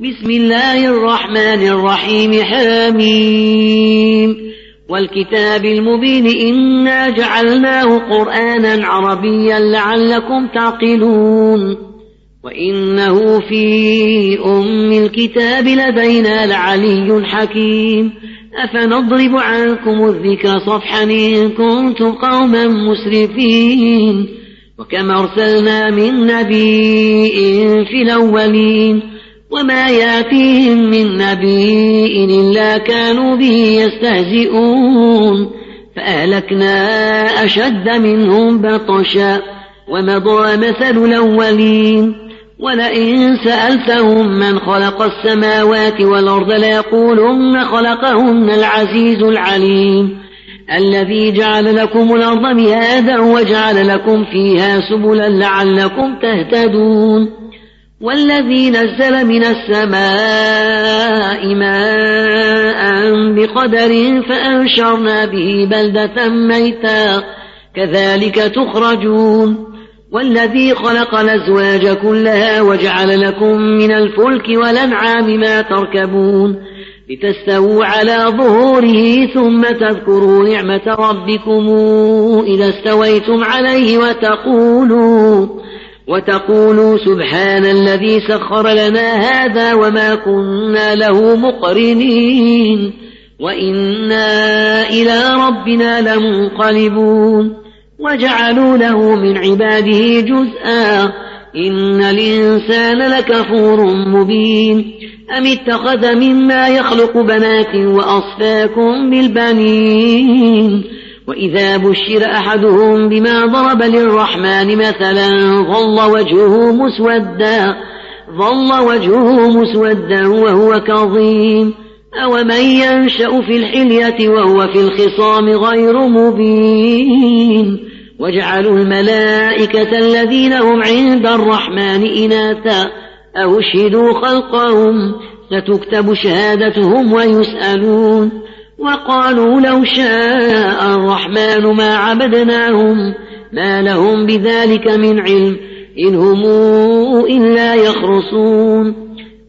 بسم الله الرحمن الرحيم حميم والكتاب المبين إنا جعلناه قرآنا عربيا لعلكم تعقلون. وإنه في أم الكتاب لدينا لعلي حكيم. أفنضرب عنكم الذكر صفحا إن كنتم قوما مسرفين. وكم أرسلنا من نبي في الأولين. وما يأتيهم من نبي إلا كانوا به يستهزئون. فأهلكنا أشد منهم بطشا ومضى مثل الأولين. ولئن سألتهم من خلق السماوات والأرض ليقولن خلقهن العزيز العليم. الذي جعل لكم الأرض مهادا وجعل لكم فيها سبلا لعلكم تهتدون. والذي نزل من السماء ماء بقدر فأنشرنا به بلدة ميتا. كذلك تخرجون. والذي خلق الأزواج كلها وجعل لكم من الفلك والأنعام ما تركبون. لتستووا على ظهوره ثم تذكروا نعمة ربكم إذا استويتم عليه وتقولوا وتقولوا سبحان الذي سخر لنا هذا وما كنا له مقرنين وإنا إلى ربنا لمنقلبون وجعلوا له من عباده جزءا إن الإنسان لكفور مبين أم اتخذ مما يخلق بنات وأصفاكم بالبنين وإذا بشر أحدهم بما ضرب للرحمن مثلا ظل وجهه مسودا ظل وجهه مسودا وهو كظيم. أومن ينشأ في الحلية وهو في الخصام غير مبين. واجعلوا الملائكة الذين هم عند الرحمن إناثا. أو اشهدوا خلقهم ستكتب شهادتهم ويسألون وقالوا لو شاء الرحمن ما عبدناهم ما لهم بذلك من علم إن هم إلا يخرصون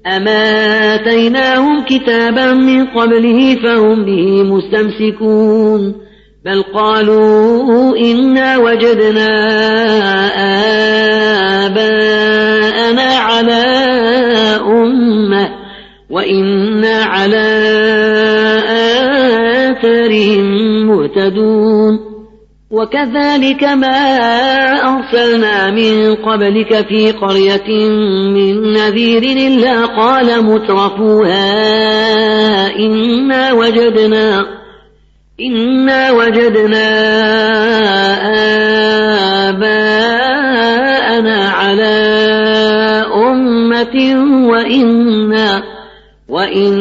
أما آتيناهم كتابا من قبله فهم به مستمسكون بل قالوا إنا وجدنا آباءنا على أمة وإنا مهتدون وكذلك ما أرسلنا من قبلك في قرية من نذير إلا قال مترفوها إنا وجدنا إنا وجدنا آباءنا على أمة وإنا وإنا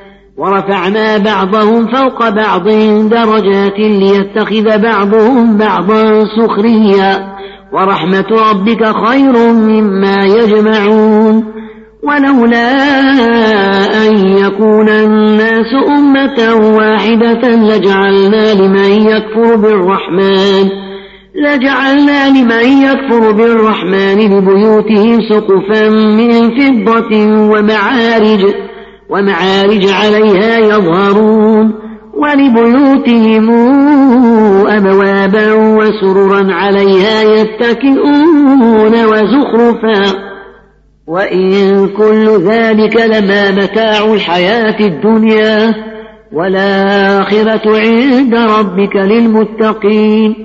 ورفعنا بعضهم فوق بعض درجات ليتخذ بعضهم بعضا سخريا. ورحمة ربك خير مما يجمعون. ولولا أن يكون الناس أمة واحدة لجعلنا لمن يكفر بالرحمن لجعلنا لمن يكفر بالرحمن لبيوتهم سقفا من فضة ومعارج. ومعارج عليها يظهرون ولبيوتهم أبوابا وسررا عليها يتكئون وزخرفا وإن كل ذلك لما متاع الحياة الدنيا والآخرة عند ربك للمتقين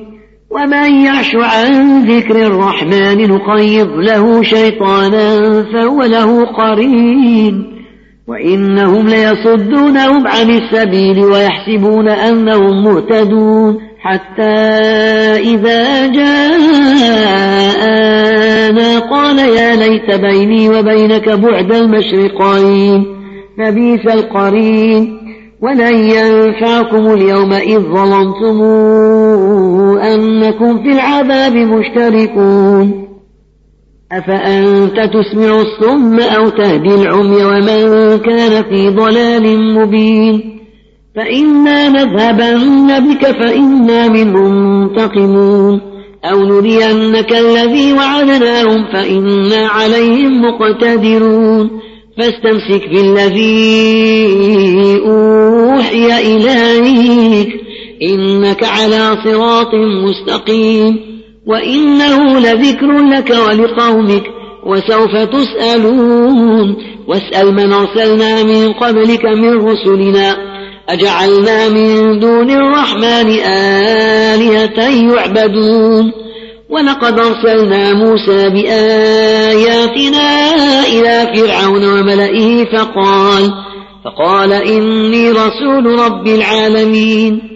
ومن يعش عن ذكر الرحمن نقيض له شيطانا فهو له قرين وإنهم ليصدونهم عن السبيل ويحسبون أنهم مهتدون حتى إذا جاءنا قال يا ليت بيني وبينك بعد المشرقين فبيس القرين ولن ينفعكم اليوم إذ ظلمتم أنكم في العذاب مشتركون أفأنت تسمع الصم أو تهدي العمي ومن كان في ضلال مبين؟ فإنا نذهبن بك فإنا منهم منتقمون. أو نرينك الذي وعدناهم فإنا عليهم مقتدرون. فاستمسك بالذي أوحي إليك. إنك على صراط مستقيم. وإنه لذكر لك ولقومك وسوف تسألون. واسأل من أرسلنا من قبلك من رسلنا. أجعلنا من دون الرحمن آلهة يعبدون. ولقد أرسلنا موسى بآياتنا إلى فرعون وملئه فقال فقال إني رسول رب العالمين.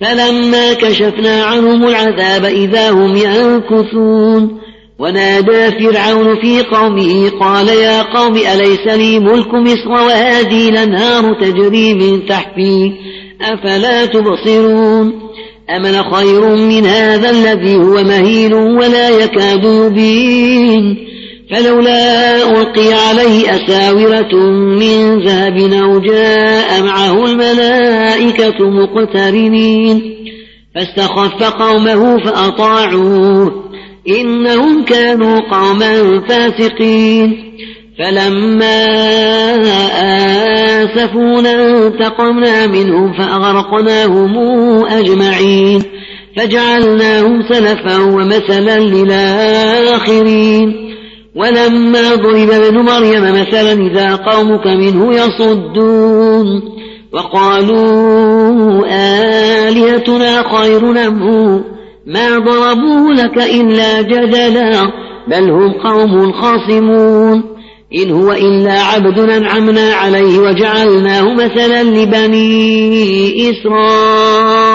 فلما كشفنا عنهم العذاب إذا هم ينكثون ونادى فرعون في قومه قال يا قوم أليس لي ملك مصر وهذه الأنهار تجري من تحتي؟ أفلا تبصرون؟ أمن خير من هذا الذي هو مهين ولا يكاد يبين؟ فلولا ألقي عليه أساورة من ذهب أو جاء معه الملائكة مقترنين. فاستخف قومه فأطاعوه. إنهم كانوا قوما فاسقين. فلما آسفونا انتقمنا منهم فأغرقناهم أجمعين. فجعلناهم سلفا ومثلا للآخرين. ولما ضرب ابن مريم مثلا إذا قومك منه يصدون وقالوا آلهتنا خير نمه ما ضربوه لك إلا جدلا بل هم قوم خاصمون إن هو إلا عبد أنعمنا عليه وجعلناه مثلا لبني إسرائيل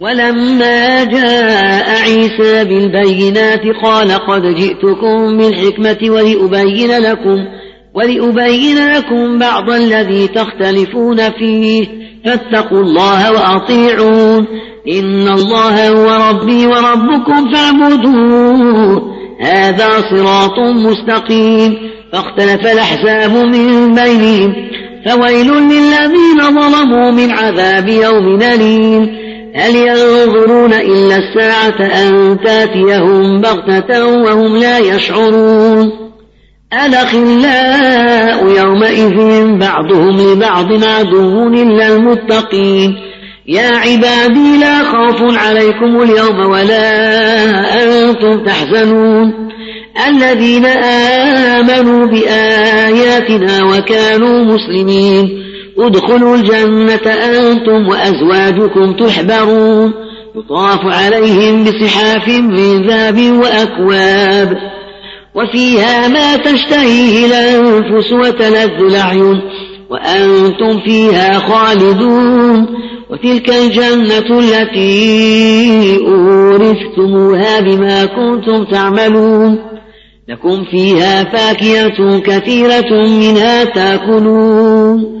ولما جاء عيسى بالبينات قال قد جئتكم بالحكمة ولأبين لكم ولأبين لكم بعض الذي تختلفون فيه فاتقوا الله وأطيعون. إن الله هو ربي وربكم فاعبدوه. هذا صراط مستقيم. فاختلف الأحزاب من بينهم فويل للذين ظلموا من عذاب يوم أليم. هل ينظرون إلا الساعة أن تأتيهم بغتة وهم لا يشعرون؟ الأخلاء يومئذ بعضهم لبعض عدو إلا المتقين. يا عبادي لا خوف عليكم اليوم ولا أنتم تحزنون. الذين آمنوا بآياتنا وكانوا مسلمين. ادخلوا الجنة أنتم وأزواجكم تحبرون. يطاف عليهم بصحاف من ذهب وأكواب. وفيها ما تشتهيه الأنفس وتلذ الأعين. وأنتم فيها خالدون. وتلك الجنة التي أورثتموها بما كنتم تعملون. لكم فيها فاكهة كثيرة منها تأكلون.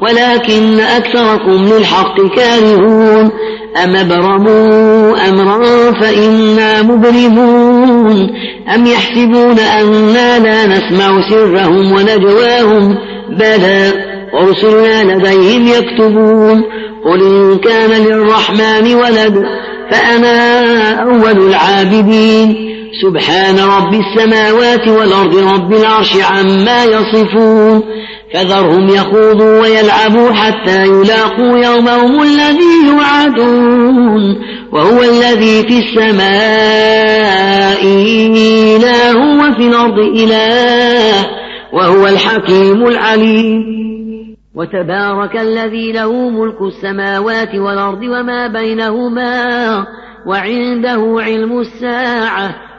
ولكن أكثركم للحق كارهون. أم أبرموا أمرا فإنا مبرمون. أم يحسبون أنا لا نسمع سرهم ونجواهم. بلى ورسلنا لديهم يكتبون. قل إن كان للرحمن ولد فأنا أول العابدين. سبحان رب السماوات والأرض رب العرش عما يصفون. فذرهم يخوضوا ويلعبوا حتى يلاقوا يومهم الذي يوعدون. وهو الذي في السماء إله وفي الأرض إله. وهو الحكيم العليم. وتبارك الذي له ملك السماوات والأرض وما بينهما. وعنده علم الساعة.